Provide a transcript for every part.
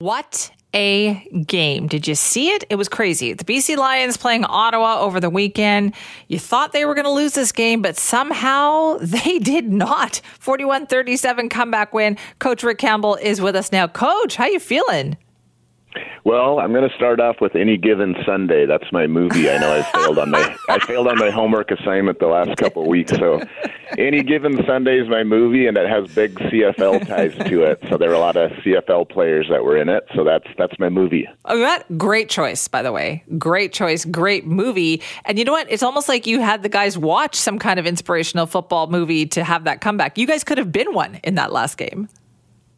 What a game. Did you see it? It was crazy. The BC Lions playing Ottawa over the weekend. You thought they were going to lose this game, but somehow they did not. 41-37 comeback win. Coach Rick Campbell is with us now. Coach, how you feeling? Well, I'm going to start off with any given Sunday. That's my movie. I know I failed on my I failed on my homework assignment the last couple of weeks. So, any given Sunday is my movie, and it has big CFL ties to it. So there are a lot of CFL players that were in it. So that's that's my movie. Oh, that great choice, by the way. Great choice, great movie. And you know what? It's almost like you had the guys watch some kind of inspirational football movie to have that comeback. You guys could have been one in that last game.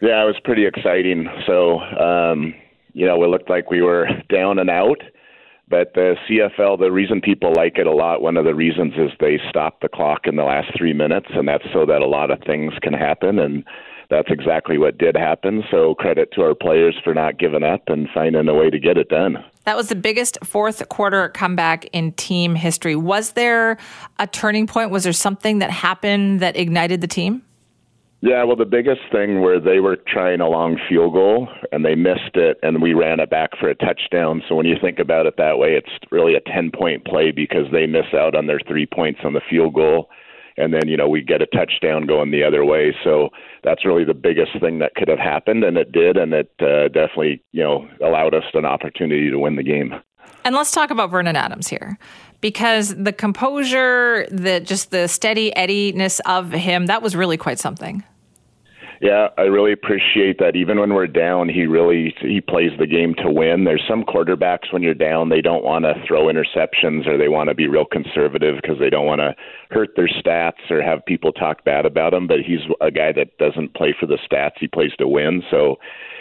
Yeah, it was pretty exciting. So. um you know, it looked like we were down and out. But the CFL, the reason people like it a lot, one of the reasons is they stop the clock in the last three minutes, and that's so that a lot of things can happen. And that's exactly what did happen. So credit to our players for not giving up and finding a way to get it done. That was the biggest fourth quarter comeback in team history. Was there a turning point? Was there something that happened that ignited the team? Yeah, well, the biggest thing where they were trying a long field goal and they missed it, and we ran it back for a touchdown. So when you think about it that way, it's really a 10 point play because they miss out on their three points on the field goal. And then, you know, we get a touchdown going the other way. So that's really the biggest thing that could have happened, and it did. And it uh, definitely, you know, allowed us an opportunity to win the game. And let's talk about Vernon Adams here because the composure, the just the steady eddiness of him, that was really quite something. Yeah, I really appreciate that. Even when we're down, he really he plays the game to win. There's some quarterbacks when you're down, they don't want to throw interceptions or they want to be real conservative because they don't want to hurt their stats or have people talk bad about him. But he's a guy that doesn't play for the stats; he plays to win. So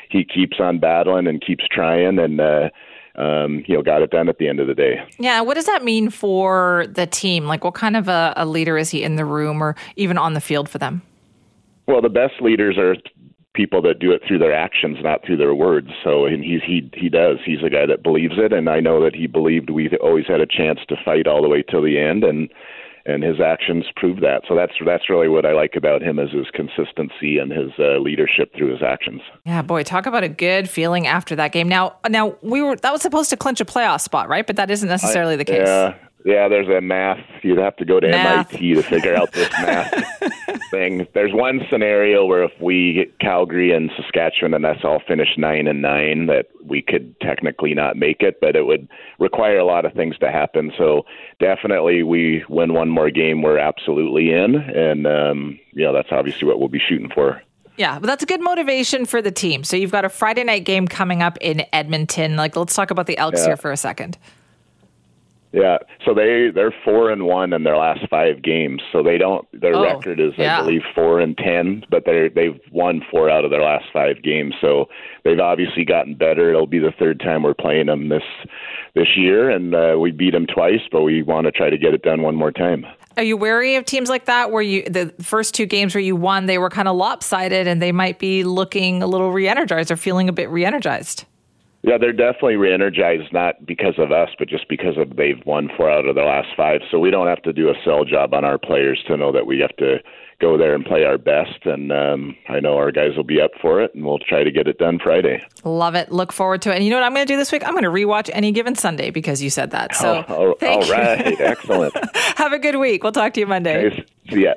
he keeps on battling and keeps trying and. uh um, you know, got it done at the end of the day. Yeah. What does that mean for the team? Like, what kind of a, a leader is he in the room or even on the field for them? Well, the best leaders are people that do it through their actions, not through their words. So, and he's he he does. He's a guy that believes it, and I know that he believed we always had a chance to fight all the way till the end, and and his actions prove that. So that's that's really what I like about him is his consistency and his uh, leadership through his actions. Yeah, boy, talk about a good feeling after that game. Now, now we were that was supposed to clinch a playoff spot, right? But that isn't necessarily I, the case. Yeah, yeah. There's a math. You'd have to go to math. MIT to figure out this math thing. There's one scenario where if we Calgary and Saskatchewan and that's all finish nine and nine, that we could technically not make it, but it would require a lot of things to happen. So definitely, we win one more game, we're absolutely in, and um, you know that's obviously what we'll be shooting for. Yeah, but that's a good motivation for the team. So you've got a Friday night game coming up in Edmonton. Like, let's talk about the Elks yeah. here for a second. Yeah, so they they're four and one in their last five games. So they don't their oh, record is yeah. I believe four and ten, but they they've won four out of their last five games. So they've obviously gotten better. It'll be the third time we're playing them this this year, and uh, we beat them twice, but we want to try to get it done one more time. Are you wary of teams like that, where you the first two games where you won, they were kind of lopsided, and they might be looking a little re-energized or feeling a bit re-energized? Yeah, they're definitely re-energized, not because of us, but just because of they've won four out of their last five. So we don't have to do a sell job on our players to know that we have to go there and play our best. And um, I know our guys will be up for it, and we'll try to get it done Friday. Love it. Look forward to it. And you know what I'm going to do this week? I'm going to rewatch any given Sunday because you said that. So, oh, oh, all right, excellent. have a good week. We'll talk to you Monday. See ya.